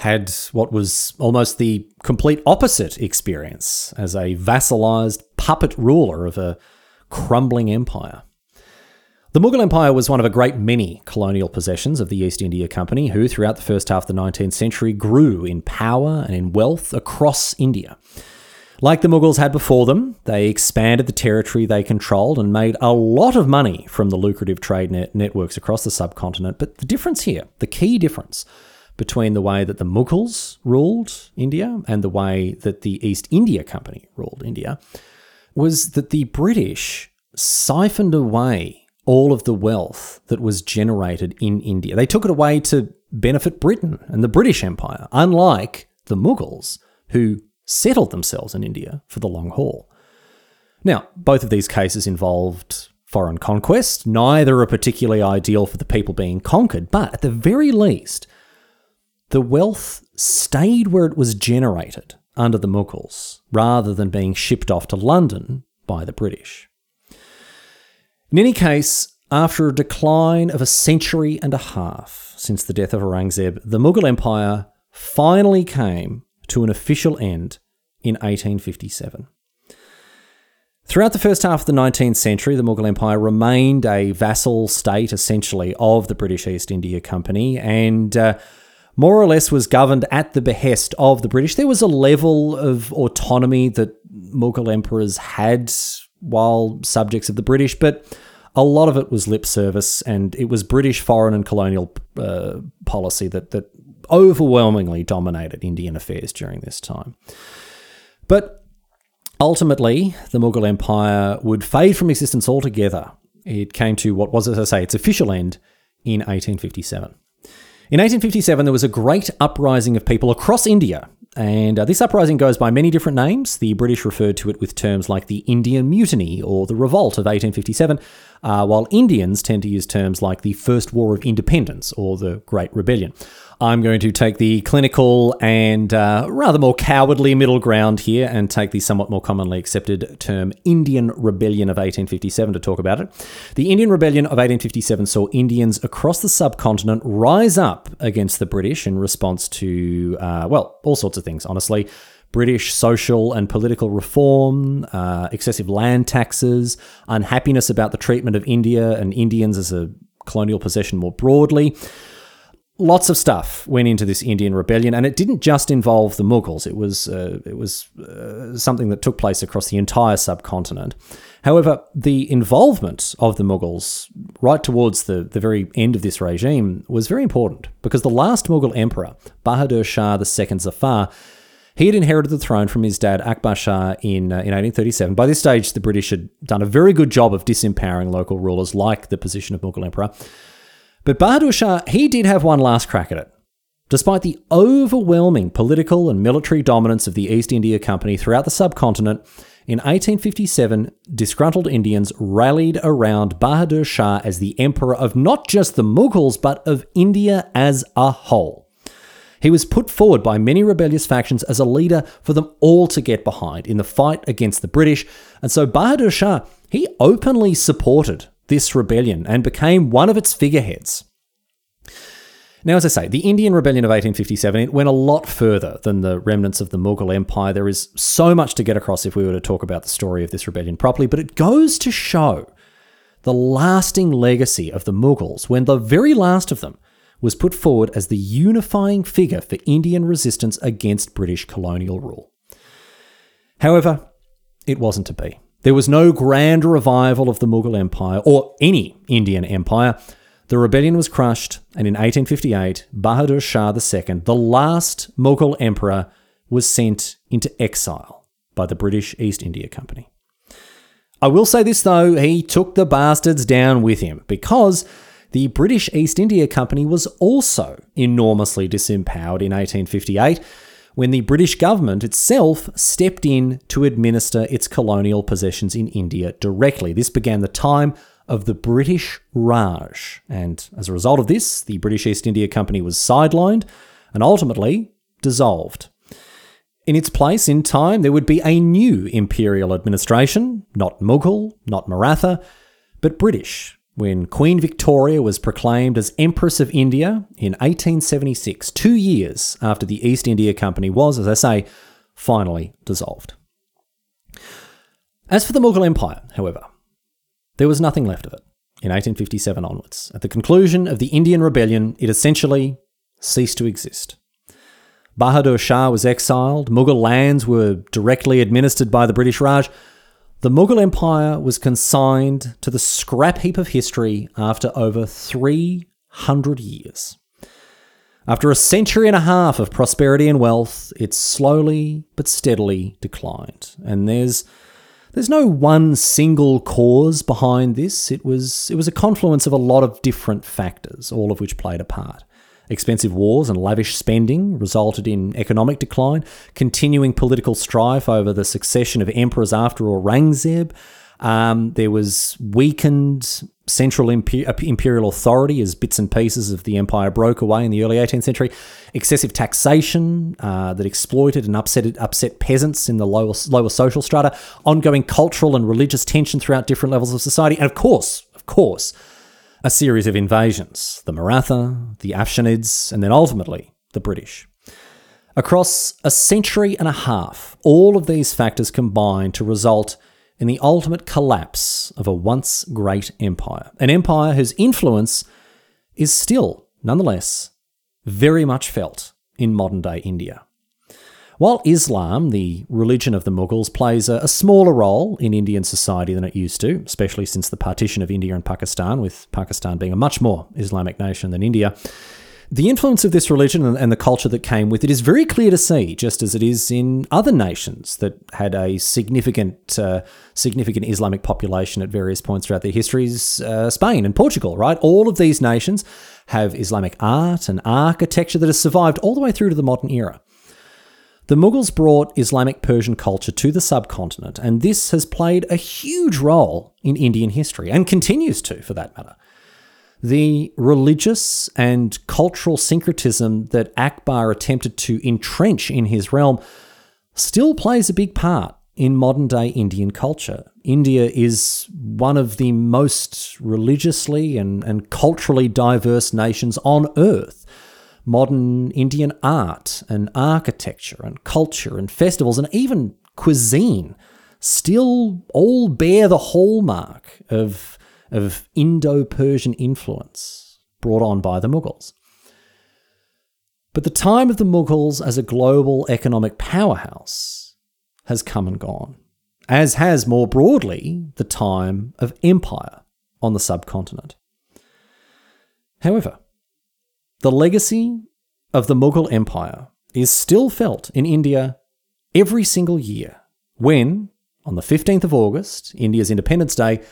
had what was almost the complete opposite experience as a vassalized puppet ruler of a crumbling empire. The Mughal Empire was one of a great many colonial possessions of the East India Company, who, throughout the first half of the 19th century, grew in power and in wealth across India. Like the Mughals had before them, they expanded the territory they controlled and made a lot of money from the lucrative trade net networks across the subcontinent. But the difference here, the key difference between the way that the Mughals ruled India and the way that the East India Company ruled India, was that the British siphoned away all of the wealth that was generated in India. They took it away to benefit Britain and the British Empire, unlike the Mughals, who settled themselves in India for the long haul. Now, both of these cases involved foreign conquest. Neither are particularly ideal for the people being conquered, but at the very least, the wealth stayed where it was generated under the Mughals rather than being shipped off to London by the British. In any case, after a decline of a century and a half since the death of Aurangzeb, the Mughal Empire finally came to an official end in 1857. Throughout the first half of the 19th century, the Mughal Empire remained a vassal state, essentially, of the British East India Company and uh, more or less was governed at the behest of the British. There was a level of autonomy that Mughal emperors had while subjects of the British, but a lot of it was lip service, and it was British foreign and colonial uh, policy that that overwhelmingly dominated Indian affairs during this time. But ultimately, the Mughal Empire would fade from existence altogether. It came to what was, as I say, its official end in 1857. In 1857, there was a great uprising of people across India, and uh, this uprising goes by many different names. The British referred to it with terms like the Indian Mutiny or the Revolt of 1857, uh, while Indians tend to use terms like the First War of Independence or the Great Rebellion. I'm going to take the clinical and uh, rather more cowardly middle ground here and take the somewhat more commonly accepted term Indian Rebellion of 1857 to talk about it. The Indian Rebellion of 1857 saw Indians across the subcontinent rise up against the British in response to, uh, well, all sorts of things, honestly. British social and political reform, uh, excessive land taxes, unhappiness about the treatment of India and Indians as a colonial possession more broadly lots of stuff went into this Indian rebellion, and it didn't just involve the Mughals. It was uh, it was uh, something that took place across the entire subcontinent. However, the involvement of the Mughals right towards the, the very end of this regime was very important because the last Mughal emperor, Bahadur Shah II Zafar, he had inherited the throne from his dad Akbar Shah in, uh, in 1837. By this stage, the British had done a very good job of disempowering local rulers like the position of Mughal emperor. But Bahadur Shah, he did have one last crack at it. Despite the overwhelming political and military dominance of the East India Company throughout the subcontinent, in 1857, disgruntled Indians rallied around Bahadur Shah as the emperor of not just the Mughals, but of India as a whole. He was put forward by many rebellious factions as a leader for them all to get behind in the fight against the British, and so Bahadur Shah, he openly supported this rebellion and became one of its figureheads. Now, as I say, the Indian Rebellion of 1857 it went a lot further than the remnants of the Mughal Empire. There is so much to get across if we were to talk about the story of this rebellion properly, but it goes to show the lasting legacy of the Mughals when the very last of them was put forward as the unifying figure for Indian resistance against British colonial rule. However, it wasn't to be. There was no grand revival of the Mughal Empire or any Indian empire. The rebellion was crushed, and in 1858, Bahadur Shah II, the last Mughal emperor, was sent into exile by the British East India Company. I will say this though, he took the bastards down with him because the British East India Company was also enormously disempowered in 1858 when the British government itself stepped in to administer its colonial possessions in India directly. This began the time of the British Raj, and as a result of this, the British East India Company was sidelined and ultimately dissolved. In its place, in time, there would be a new imperial administration, not Mughal, not Maratha, but British, when Queen Victoria was proclaimed as Empress of India in 1876, two years after the East India Company was, as I say, finally dissolved. As for the Mughal Empire, however, there was nothing left of it in 1857 onwards. At the conclusion of the Indian Rebellion, it essentially ceased to exist. Bahadur Shah was exiled, Mughal lands were directly administered by the British Raj, the Mughal Empire was consigned to the scrap heap of history after over 300 years. After a century and a half of prosperity and wealth, it slowly but steadily declined. And there's there's no one single cause behind this. It was it was a confluence of a lot of different factors, all of which played a part. Expensive wars and lavish spending resulted in economic decline, continuing political strife over the succession of emperors after Aurangzeb, Um, there was weakened central imper- imperial authority as bits and pieces of the empire broke away in the early 18th century, excessive taxation uh, that exploited and upset, upset peasants in the lower, lower social strata, ongoing cultural and religious tension throughout different levels of society, and of course, of course, a series of invasions the Maratha, the Afghanids, and then ultimately the British. Across a century and a half, all of these factors combine to result in the ultimate collapse of a once great empire. An empire whose influence is still, nonetheless, very much felt in modern day India. While Islam, the religion of the Mughals, plays a, smaller role in Indian society than it used to, especially since the partition of India and Pakistan, with Pakistan being a much more Islamic nation than India, the influence of this religion and the culture that came with it is very clear to see, just as it is in other nations that had a significant, uh, significant Islamic population at various points throughout their histories. Uh, Spain and Portugal, right? All of these nations have Islamic art and architecture that has survived all the way through to the modern era. The Mughals brought Islamic Persian culture to the subcontinent, and this has played a huge role in Indian history and continues to, for that matter the religious and cultural syncretism that Akbar attempted to entrench in his realm still plays a big part in modern day Indian culture. India is one of the most religiously and, and culturally diverse nations on earth. Modern Indian art and architecture and culture and festivals and even cuisine still all bear the hallmark of of Indo Persian influence brought on by the Mughals. But the time of the Mughals as a global economic powerhouse has come and gone, as has more broadly the time of empire on the subcontinent. However, the legacy of the Mughal Empire is still felt in India every single year when, on the 15th of August, India's Independence Day,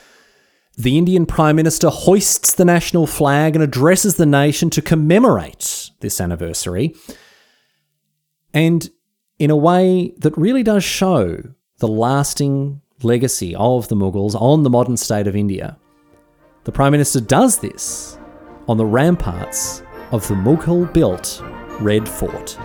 the Indian Prime Minister hoists the national flag and addresses the nation to commemorate this anniversary. And in a way that really does show the lasting legacy of the Mughals on the modern state of India. The Prime Minister does this on the ramparts of the Mughal built Red Fort.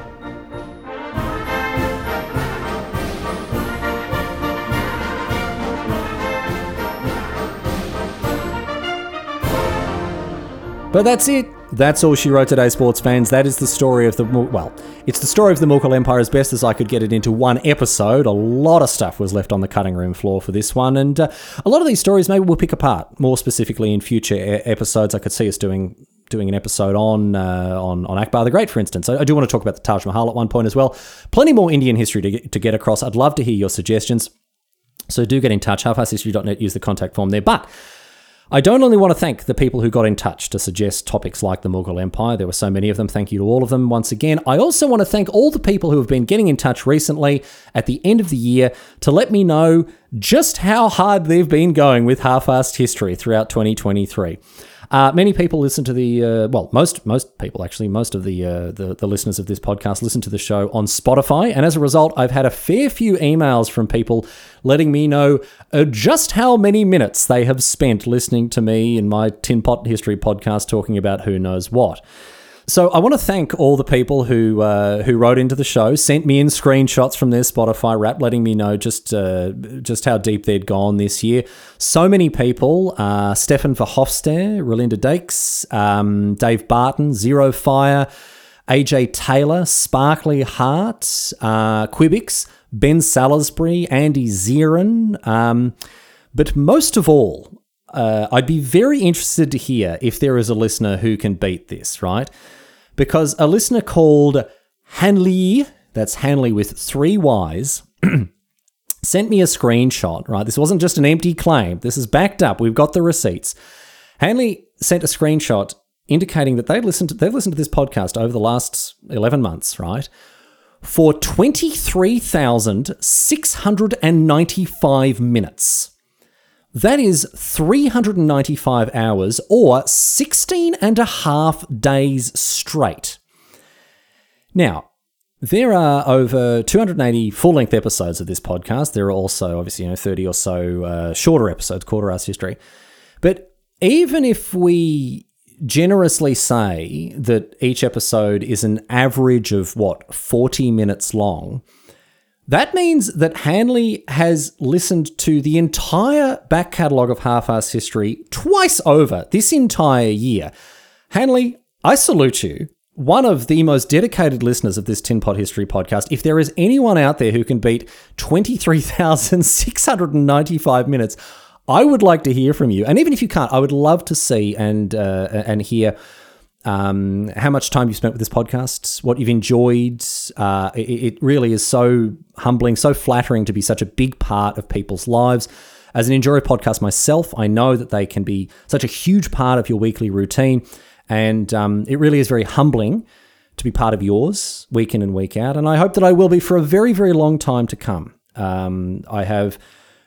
But that's it. That's all she wrote today, sports fans. That is the story of the well, it's the story of the Mughal Empire as best as I could get it into one episode. A lot of stuff was left on the cutting room floor for this one, and uh, a lot of these stories maybe we'll pick apart more specifically in future episodes. I could see us doing doing an episode on uh, on on Akbar the Great, for instance. I, I, do want to talk about the Taj Mahal at one point as well. Plenty more Indian history to get, to get across. I'd love to hear your suggestions. So do get in touch. Halfarsedhistory.net. Use the contact form there, but. I don't only want to thank the people who got in touch to suggest topics like the Mughal Empire. There were so many of them. Thank you to all of them once again. I also want to thank all the people who have been getting in touch recently at the end of the year to let me know just how hard they've been going with Half-Arsed History throughout 2023. Uh, many people listen to the uh, well, most most people actually, most of the, uh, the the listeners of this podcast listen to the show on Spotify, and as a result, I've had a fair few emails from people letting me know uh, just how many minutes they have spent listening to me in my Tin Pot History podcast talking about who knows what. So I want to thank all the people who uh, who wrote into the show, sent me in screenshots from their Spotify rap, letting me know just uh, just how deep they'd gone this year. So many people: uh, Stefan Verhofstadt, Relinda Dakes, um, Dave Barton, Zero Fire, AJ Taylor, Sparkly Heart, uh, Quibix, Ben Salisbury, Andy Zieren. Um, but most of all, uh, I'd be very interested to hear if there is a listener who can beat this, right? Because a listener called Hanley, that's Hanley with three Y's, [CLEARS THROAT] sent me a screenshot, right? This wasn't just an empty claim. This is backed up. We've got the receipts. Hanley sent a screenshot indicating that they've listened to, they've listened to this podcast over the last 11 months, right? For 23,695 minutes. That is 395 hours or 16 and a half days straight. Now, There are over 280 full-length episodes of this podcast. There are also, obviously, you know, 30 or so uh, shorter episodes, Quarter-Arsed History. But even if we generously say that each episode is an average of what 40 minutes long, that means that Hanley has listened to the entire back catalogue of Half-Arsed History twice over this entire year. Hanley, I salute you. One of the most dedicated listeners of this Tin Pot History podcast. If there is anyone out there who can beat 23,695 minutes, I would like to hear from you. And even if you can't, I would love to see and uh, and hear um, how much time you've spent with this podcast, what you've enjoyed. Uh, it, it, really is so humbling, so flattering to be such a big part of people's lives. As an enjoyer podcast myself, I know that they can be such a huge part of your weekly routine. And um, it really is very humbling to be part of yours week in and week out. And I hope that I will be for a very, very long time to come. Um, I have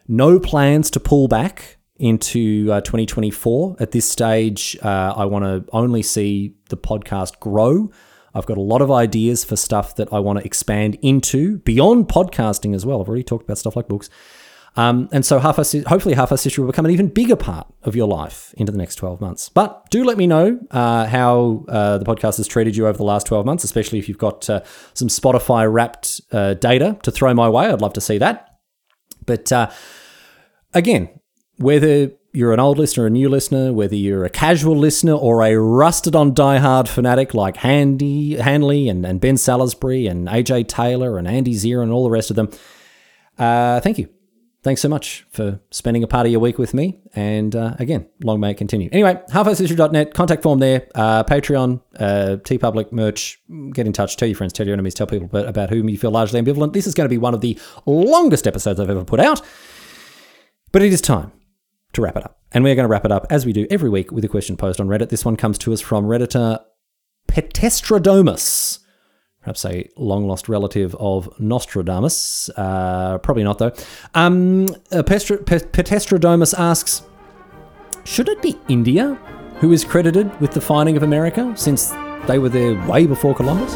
no plans to pull back into uh, 2024. At this stage, uh, I want to only see the podcast grow. I've got a lot of ideas for stuff that I want to expand into beyond podcasting as well. I've already talked about stuff like books. Um, and so half hopefully Half-Arsed History will become an even bigger part of your life into the next 12 months. But do let me know uh, how uh, the podcast has treated you over the last 12 months, especially if you've got uh, some Spotify wrapped uh, data to throw my way. I'd love to see that. But uh, again, whether you're an old listener, or a new listener, whether you're a casual listener or a rusted on diehard fanatic like Handy, Hanley and, and Ben Salisbury and AJ Taylor and Andy Zira and all the rest of them, uh, thank you. Thanks so much for spending a part of your week with me. And uh, again, long may it continue. Anyway, halfarsedhistory.net, contact form there, uh, Patreon, uh, TeePublic merch. Get in touch, tell your friends, tell your enemies, tell people about whom you feel largely ambivalent. This is going to be one of the longest episodes I've ever put out. But it is time to wrap it up. And we're going to wrap it up as we do every week with a question posed on Reddit. This one comes to us from Redditor Petestrodomus, perhaps a long lost relative of Nostradamus. Uh, probably not, though. Um, uh, Petestrodomus asks Should it be India who is credited with the finding of America since they were there way before Columbus?